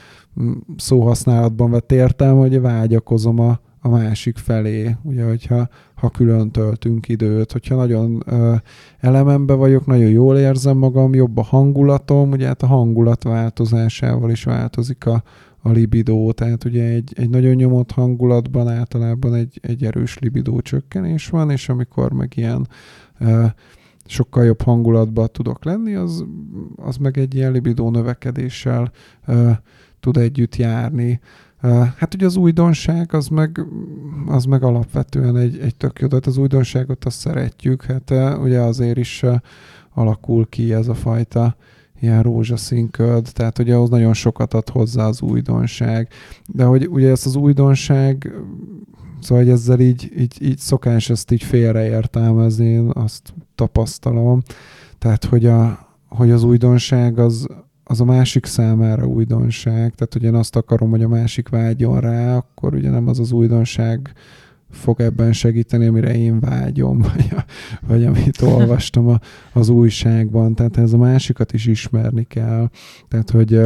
mm, szóhasználatban vett értelme, hogy vágyakozom a, a másik felé, ugye, hogyha ha külön töltünk időt, hogyha nagyon ö, elemembe vagyok, nagyon jól érzem magam, jobb a hangulatom, ugye hát a hangulat változásával is változik a, a libidó, tehát ugye egy, egy nagyon nyomott hangulatban általában egy, egy erős libidó csökkenés van, és amikor meg ilyen ö, sokkal jobb hangulatban tudok lenni, az, az meg egy ilyen libidó növekedéssel ö, tud együtt járni. Hát ugye az újdonság, az meg, az meg alapvetően egy, egy tök jó, az újdonságot azt szeretjük, hát ugye azért is alakul ki ez a fajta ilyen rózsaszín köd, tehát ugye ahhoz nagyon sokat ad hozzá az újdonság. De hogy ugye ezt az újdonság, szóval hogy ezzel így, így, így szokás ezt így félreértelmezni, én azt tapasztalom. Tehát, hogy, a, hogy az újdonság az, az a másik számára újdonság, tehát hogy én azt akarom, hogy a másik vágyon rá, akkor ugye nem az az újdonság fog ebben segíteni, amire én vágyom, vagy, a, vagy amit olvastam a, az újságban. Tehát ez a másikat is ismerni kell. Tehát, hogy,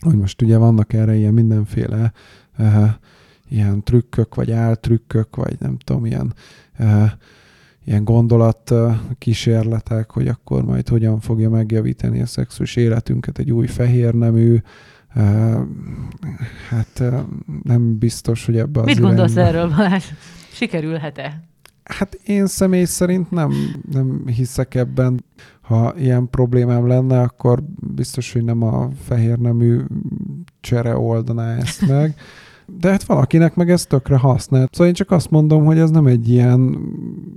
hogy most ugye vannak erre ilyen mindenféle uh, ilyen trükkök, vagy áltrükkök, vagy nem tudom, ilyen uh, ilyen gondolat kísérletek, hogy akkor majd hogyan fogja megjavítani a szexuális életünket egy új fehér nemű, hát nem biztos, hogy ebbe az Mit irányba... gondolsz erről, Balázs? Sikerülhet-e? Hát én személy szerint nem, nem hiszek ebben. Ha ilyen problémám lenne, akkor biztos, hogy nem a fehér nemű csere oldaná ezt meg. De hát valakinek meg ez tökre használ. Szóval én csak azt mondom, hogy ez nem egy ilyen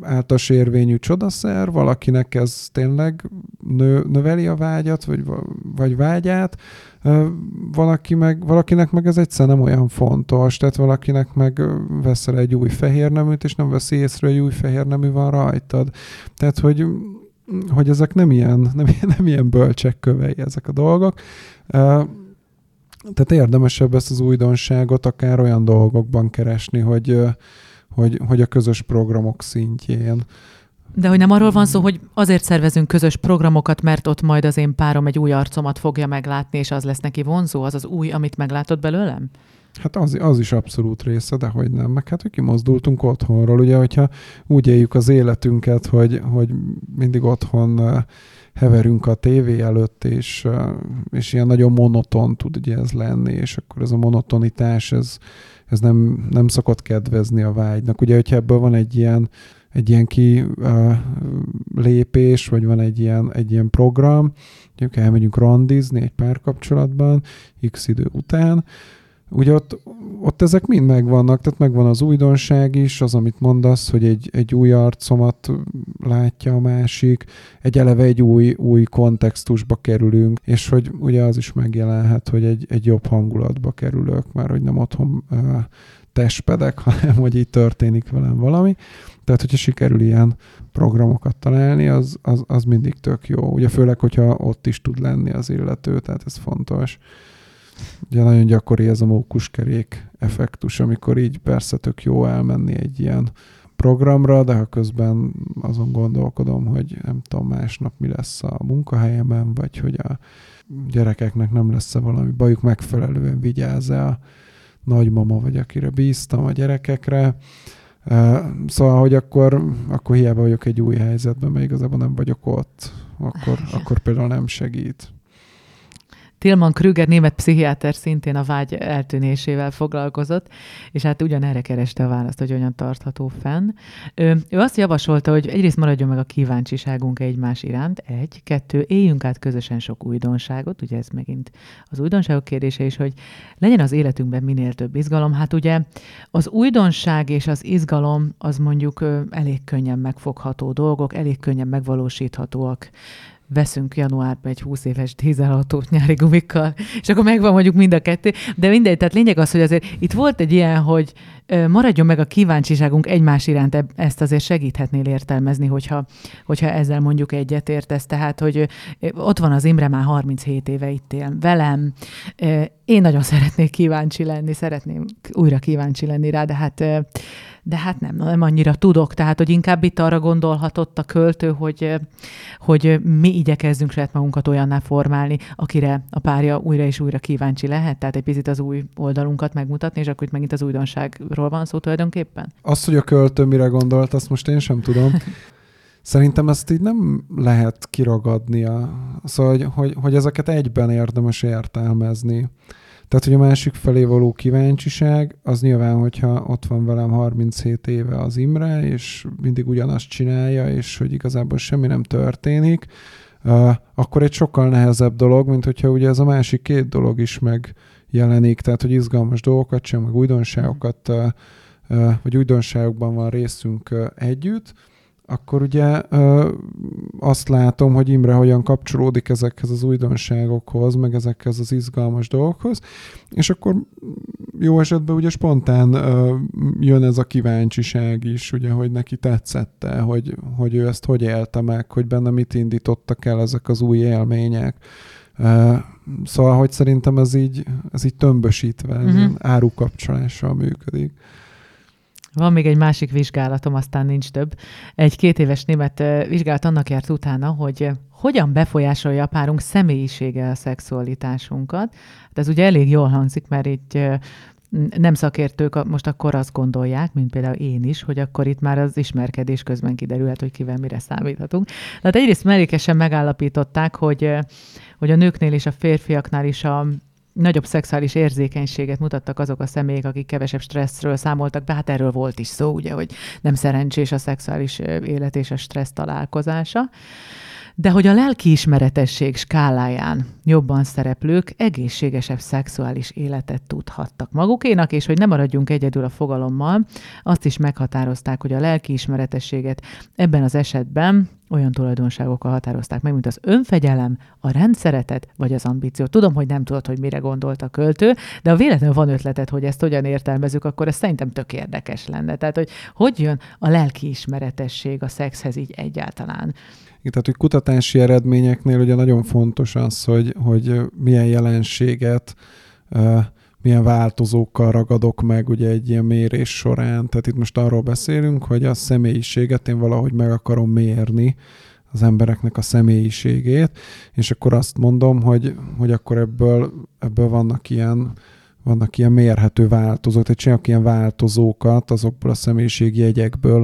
általános érvényű csodaszer, valakinek ez tényleg nő, növeli a vágyat, vagy, vagy vágyát, valaki meg, valakinek meg ez egyszer nem olyan fontos, tehát valakinek meg veszel egy új fehér neműt, és nem veszi észre, hogy új fehér nemű van rajtad. Tehát, hogy hogy ezek nem ilyen, nem, nem ilyen bölcsek kövei ezek a dolgok. Tehát érdemesebb ezt az újdonságot akár olyan dolgokban keresni, hogy, hogy, hogy a közös programok szintjén. De hogy nem arról van szó, hogy azért szervezünk közös programokat, mert ott majd az én párom egy új arcomat fogja meglátni, és az lesz neki vonzó, az az új, amit meglátott belőlem? Hát az, az is abszolút része, de hogy nem. Meg hát, hogy kimozdultunk otthonról, ugye, hogyha úgy éljük az életünket, hogy, hogy mindig otthon heverünk a tévé előtt, és, és ilyen nagyon monoton tud ugye ez lenni, és akkor ez a monotonitás, ez, ez nem, nem szokott kedvezni a vágynak. Ugye, hogyha ebből van egy ilyen, egy ilyen ki lépés, vagy van egy ilyen, egy ilyen program, mondjuk elmegyünk randizni egy párkapcsolatban x idő után, ugye ott, ott ezek mind megvannak, tehát megvan az újdonság is, az, amit mondasz, hogy egy, egy új arcomat látja a másik, egy eleve egy új, új kontextusba kerülünk, és hogy ugye az is megjelenhet, hogy egy, egy jobb hangulatba kerülök, már hogy nem otthon uh, testpedek, hanem hogy itt történik velem valami. Tehát, hogyha sikerül ilyen programokat találni, az, az, az mindig tök jó. Ugye főleg, hogyha ott is tud lenni az illető, tehát ez fontos. Ugye nagyon gyakori ez a mókuskerék effektus, amikor így persze tök jó elmenni egy ilyen programra, de ha közben azon gondolkodom, hogy nem tudom, másnap mi lesz a munkahelyemen, vagy hogy a gyerekeknek nem lesz-e valami bajuk megfelelően vigyáz-e a nagymama, vagy akire bíztam a gyerekekre. Szóval, hogy akkor, akkor hiába vagyok egy új helyzetben, mert igazából nem vagyok ott, akkor, akkor például nem segít. Tilman Krüger, német pszichiáter szintén a vágy eltűnésével foglalkozott, és hát ugyanerre kereste a választ, hogy hogyan tartható fenn. Ő, azt javasolta, hogy egyrészt maradjon meg a kíváncsiságunk egymás iránt, egy, kettő, éljünk át közösen sok újdonságot, ugye ez megint az újdonságok kérdése is, hogy legyen az életünkben minél több izgalom. Hát ugye az újdonság és az izgalom az mondjuk elég könnyen megfogható dolgok, elég könnyen megvalósíthatóak veszünk januárban egy 20 éves dízelautót nyári gumikkal, és akkor megvan mondjuk mind a kettő. De mindegy, tehát lényeg az, hogy azért itt volt egy ilyen, hogy maradjon meg a kíváncsiságunk egymás iránt, ezt azért segíthetnél értelmezni, hogyha, hogyha ezzel mondjuk egyet értesz. Tehát, hogy ott van az Imre már 37 éve itt él velem, én nagyon szeretnék kíváncsi lenni, szeretném újra kíváncsi lenni rá, de hát de hát nem, nem annyira tudok, tehát hogy inkább itt arra gondolhatott a költő, hogy, hogy mi igyekezzünk saját magunkat olyanná formálni, akire a párja újra és újra kíváncsi lehet, tehát egy picit az új oldalunkat megmutatni, és akkor itt megint az újdonságról van szó tulajdonképpen. Azt, hogy a költő mire gondolt, azt most én sem tudom. Szerintem ezt így nem lehet kiragadni. A, szóval, hogy, hogy, hogy ezeket egyben érdemes értelmezni. Tehát, hogy a másik felé való kíváncsiság, az nyilván, hogyha ott van velem 37 éve az Imre, és mindig ugyanazt csinálja, és hogy igazából semmi nem történik, akkor egy sokkal nehezebb dolog, mint hogyha ugye ez a másik két dolog is megjelenik, tehát, hogy izgalmas dolgokat sem, meg újdonságokat, vagy újdonságokban van részünk együtt, akkor ugye ö, azt látom, hogy Imre hogyan kapcsolódik ezekhez az újdonságokhoz, meg ezekhez az izgalmas dolgokhoz, és akkor jó esetben ugye spontán ö, jön ez a kíváncsiság is, ugye, hogy neki tetszette, hogy, hogy ő ezt hogy élte meg, hogy benne mit indítottak el ezek az új élmények. Uh, szóval, hogy szerintem ez így, ez így tömbösítve, uh-huh. árukapcsolással működik. Van még egy másik vizsgálatom, aztán nincs több. Egy két éves német vizsgálat annak járt utána, hogy hogyan befolyásolja a párunk személyisége a szexualitásunkat. Hát ez ugye elég jól hangzik, mert itt nem szakértők most akkor azt gondolják, mint például én is, hogy akkor itt már az ismerkedés közben kiderülhet, hogy kivel mire számíthatunk. Tehát egyrészt mellékesen megállapították, hogy, hogy a nőknél és a férfiaknál is a nagyobb szexuális érzékenységet mutattak azok a személyek, akik kevesebb stresszről számoltak be. Hát erről volt is szó, ugye, hogy nem szerencsés a szexuális élet és a stressz találkozása de hogy a lelkiismeretesség skáláján jobban szereplők egészségesebb szexuális életet tudhattak magukénak, és hogy nem maradjunk egyedül a fogalommal, azt is meghatározták, hogy a lelkiismeretességet ebben az esetben olyan tulajdonságokkal határozták meg, mint az önfegyelem, a rendszeretet vagy az ambíció. Tudom, hogy nem tudod, hogy mire gondolt a költő, de ha véletlenül van ötleted, hogy ezt hogyan értelmezzük, akkor ez szerintem tök érdekes lenne. Tehát, hogy hogy jön a lelkiismeretesség a szexhez így egyáltalán. Tehát, hogy kutatási eredményeknél ugye nagyon fontos az, hogy, hogy milyen jelenséget, milyen változókkal ragadok meg ugye egy ilyen mérés során. Tehát itt most arról beszélünk, hogy a személyiséget én valahogy meg akarom mérni, az embereknek a személyiségét, és akkor azt mondom, hogy, hogy akkor ebből, ebből vannak ilyen vannak ilyen mérhető változók, tehát csinálok ilyen változókat azokból a személyiségi jegyekből,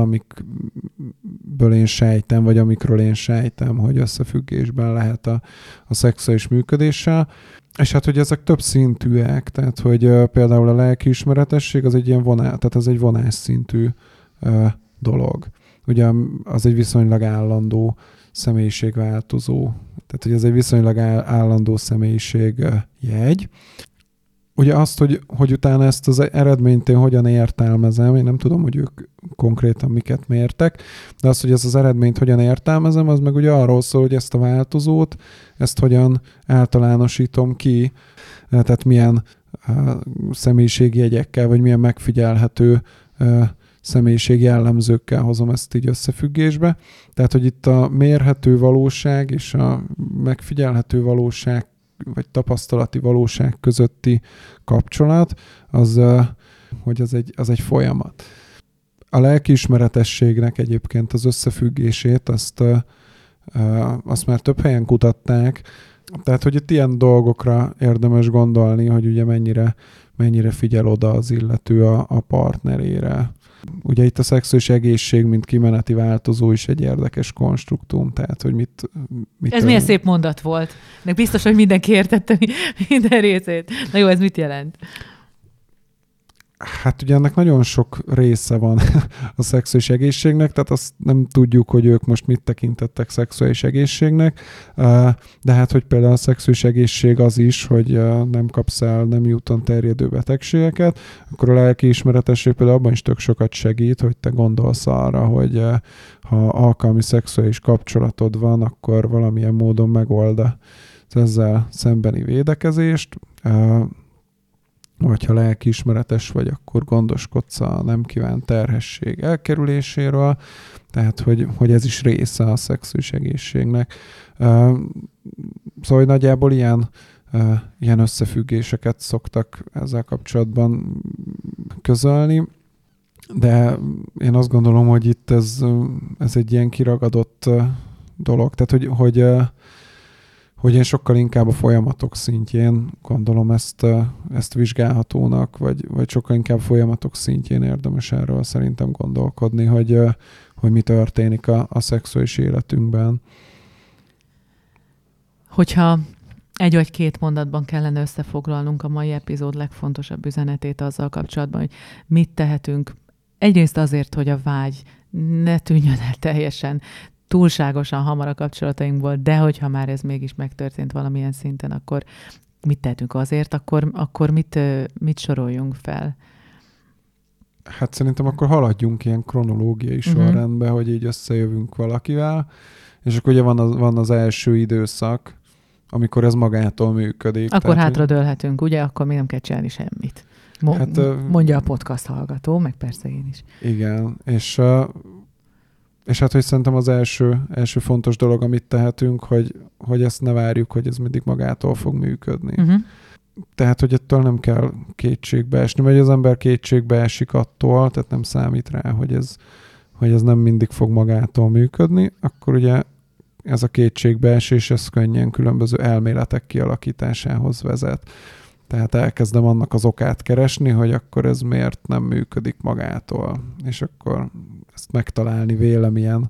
amikből én sejtem, vagy amikről én sejtem, hogy összefüggésben lehet a, a szexuális működéssel. És hát, hogy ezek több szintűek, tehát, hogy uh, például a lelkiismeretesség az egy ilyen vonás, tehát ez egy vonás szintű uh, dolog. Ugye az egy viszonylag állandó személyiségváltozó, tehát hogy ez egy viszonylag állandó személyiség uh, jegy ugye azt, hogy, hogy utána ezt az eredményt én hogyan értelmezem, én nem tudom, hogy ők konkrétan miket mértek, de az, hogy ez az eredményt hogyan értelmezem, az meg ugye arról szól, hogy ezt a változót, ezt hogyan általánosítom ki, tehát milyen uh, személyiségi jegyekkel, vagy milyen megfigyelhető uh, személyiségi jellemzőkkel hozom ezt így összefüggésbe. Tehát, hogy itt a mérhető valóság és a megfigyelhető valóság vagy tapasztalati valóság közötti kapcsolat, az, hogy az egy, az egy folyamat. A lelkiismeretességnek egyébként az összefüggését, azt, azt már több helyen kutatták, tehát, hogy itt ilyen dolgokra érdemes gondolni, hogy ugye mennyire, mennyire figyel oda az illető a, a partnerére, Ugye itt a szexuális egészség, mint kimeneti változó is egy érdekes konstruktum, tehát hogy mit... mit ez milyen szép mondat volt. De biztos, hogy mindenki értette minden részét. Na jó, ez mit jelent? Hát ugye ennek nagyon sok része van a szexuális egészségnek, tehát azt nem tudjuk, hogy ők most mit tekintettek szexuális egészségnek, de hát, hogy például a szexuális egészség az is, hogy nem kapsz el nem úton terjedő betegségeket, akkor a lelkiismeretesség például abban is tök sokat segít, hogy te gondolsz arra, hogy ha alkalmi szexuális kapcsolatod van, akkor valamilyen módon megold ezzel szembeni védekezést vagy ha lelkiismeretes vagy, akkor gondoskodsz a nem kívánt terhesség elkerüléséről, tehát hogy, hogy ez is része a szexuális egészségnek. Szóval, nagyjából ilyen, ilyen összefüggéseket szoktak ezzel kapcsolatban közölni. de én azt gondolom, hogy itt ez, ez egy ilyen kiragadott dolog. Tehát, hogy, hogy, hogy én sokkal inkább a folyamatok szintjén gondolom ezt, ezt vizsgálhatónak, vagy, vagy sokkal inkább folyamatok szintjén érdemes erről szerintem gondolkodni, hogy, hogy mi történik a, a szexuális életünkben. Hogyha egy vagy két mondatban kellene összefoglalnunk a mai epizód legfontosabb üzenetét azzal kapcsolatban, hogy mit tehetünk. Egyrészt azért, hogy a vágy ne tűnjön el teljesen túlságosan hamar a kapcsolatainkból, de hogyha már ez mégis megtörtént valamilyen szinten, akkor mit tehetünk azért, akkor, akkor mit, mit soroljunk fel? Hát szerintem akkor haladjunk ilyen kronológiai uh-huh. sorrendbe, hogy így összejövünk valakivel, és akkor ugye van az, van az első időszak, amikor ez magától működik. Akkor tehát, hátradőlhetünk, ugye? Akkor még nem kell csinálni semmit. Mo- hát, mondja a podcast hallgató, meg persze én is. Igen, és, és hát, hogy szerintem az első, első fontos dolog, amit tehetünk, hogy, hogy ezt ne várjuk, hogy ez mindig magától fog működni. Uh-huh. Tehát, hogy ettől nem kell kétségbe esni, vagy az ember kétségbe esik attól, tehát nem számít rá, hogy ez, hogy ez nem mindig fog magától működni, akkor ugye ez a kétségbeesés, ez könnyen különböző elméletek kialakításához vezet. Tehát elkezdem annak az okát keresni, hogy akkor ez miért nem működik magától. És akkor ezt megtalálni vélemilyen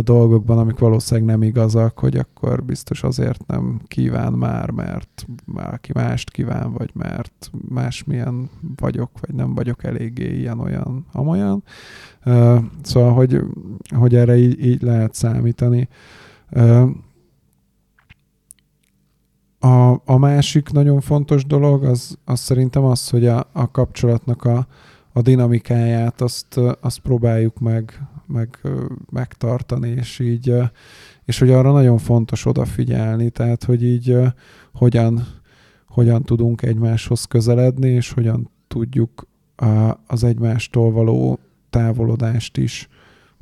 dolgokban, amik valószínűleg nem igazak, hogy akkor biztos azért nem kíván már, mert valaki mást kíván, vagy mert másmilyen vagyok, vagy nem vagyok eléggé ilyen-olyan, amolyan. Szóval, hogy, hogy erre így, így lehet számítani. A, a másik nagyon fontos dolog, az, az szerintem az, hogy a, a kapcsolatnak a, a dinamikáját azt, azt próbáljuk meg, meg megtartani, és így, és hogy arra nagyon fontos odafigyelni, tehát hogy így hogyan, hogyan tudunk egymáshoz közeledni, és hogyan tudjuk az egymástól való távolodást is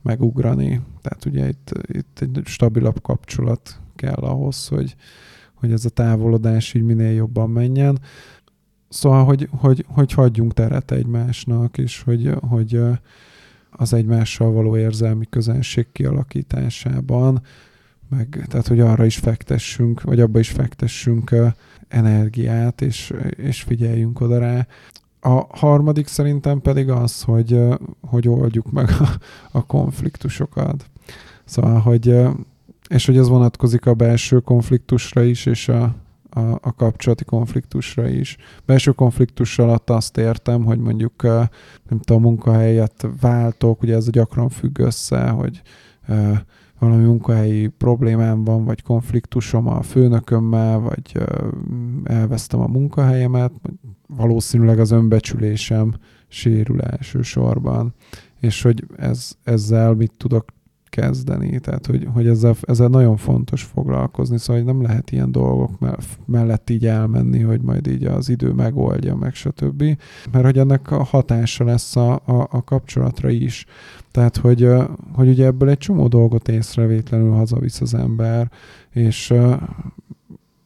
megugrani. Tehát ugye itt, itt egy stabilabb kapcsolat kell ahhoz, hogy, hogy ez a távolodás így minél jobban menjen. Szóval, hogy, hogy, hogy hagyjunk teret egymásnak, és hogy, hogy az egymással való érzelmi közenség kialakításában, meg, tehát, hogy arra is fektessünk, vagy abba is fektessünk energiát, és, és figyeljünk oda rá. A harmadik szerintem pedig az, hogy, hogy oldjuk meg a, a konfliktusokat. Szóval, hogy és hogy ez vonatkozik a belső konfliktusra is, és a, a, a kapcsolati konfliktusra is. Belső konfliktus alatt azt értem, hogy mondjuk nem tudom, munkahelyet váltok, ugye ez a gyakran függ össze, hogy valami munkahelyi problémám van, vagy konfliktusom a főnökömmel, vagy elvesztem a munkahelyemet, valószínűleg az önbecsülésem sérül elsősorban, és hogy ez, ezzel mit tudok kezdeni, tehát hogy, hogy ezzel, ezzel nagyon fontos foglalkozni, szóval hogy nem lehet ilyen dolgok mellett így elmenni, hogy majd így az idő megoldja, meg stb. Mert hogy ennek a hatása lesz a, a, a kapcsolatra is. Tehát, hogy, hogy ugye ebből egy csomó dolgot észrevétlenül hazavisz az ember, és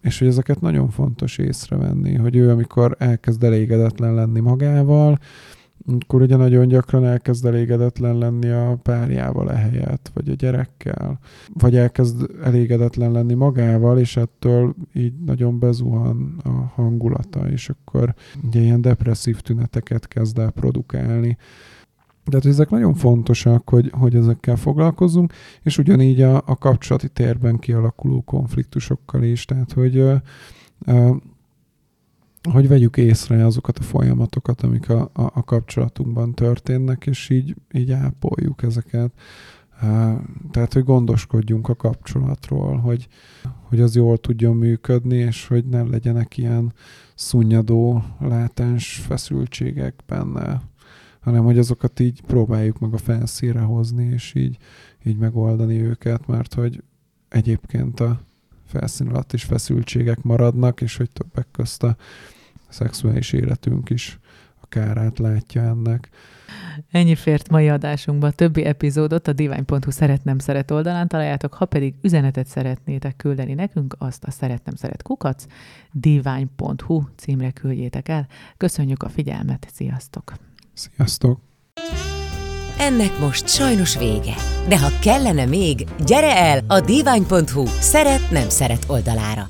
és hogy ezeket nagyon fontos észrevenni, hogy ő amikor elkezd elégedetlen lenni magával, akkor ugye nagyon gyakran elkezd elégedetlen lenni a párjával ehelyett, vagy a gyerekkel, vagy elkezd elégedetlen lenni magával, és ettől így nagyon bezuhan a hangulata, és akkor ugye ilyen depresszív tüneteket kezd el produkálni. Tehát ezek nagyon fontosak, hogy, hogy ezekkel foglalkozzunk, és ugyanígy a, a kapcsolati térben kialakuló konfliktusokkal is, tehát hogy uh, hogy vegyük észre azokat a folyamatokat, amik a, a, a kapcsolatunkban történnek, és így, így ápoljuk ezeket. Tehát, hogy gondoskodjunk a kapcsolatról, hogy, hogy az jól tudjon működni, és hogy ne legyenek ilyen szunnyadó, látens feszültségek benne, hanem hogy azokat így próbáljuk meg a felszíre hozni, és így, így megoldani őket, mert hogy egyébként a, felszín alatt is feszültségek maradnak, és hogy többek közt a szexuális életünk is a kárát látja ennek. Ennyi fért mai adásunkba. Többi epizódot a divány.hu szeretnem szeret oldalán találjátok, ha pedig üzenetet szeretnétek küldeni nekünk, azt a szeretnem szeret kukac divány.hu címre küldjétek el. Köszönjük a figyelmet, sziasztok! Sziasztok! Ennek most sajnos vége. De ha kellene még, gyere el a divány.hu szeret-nem szeret oldalára.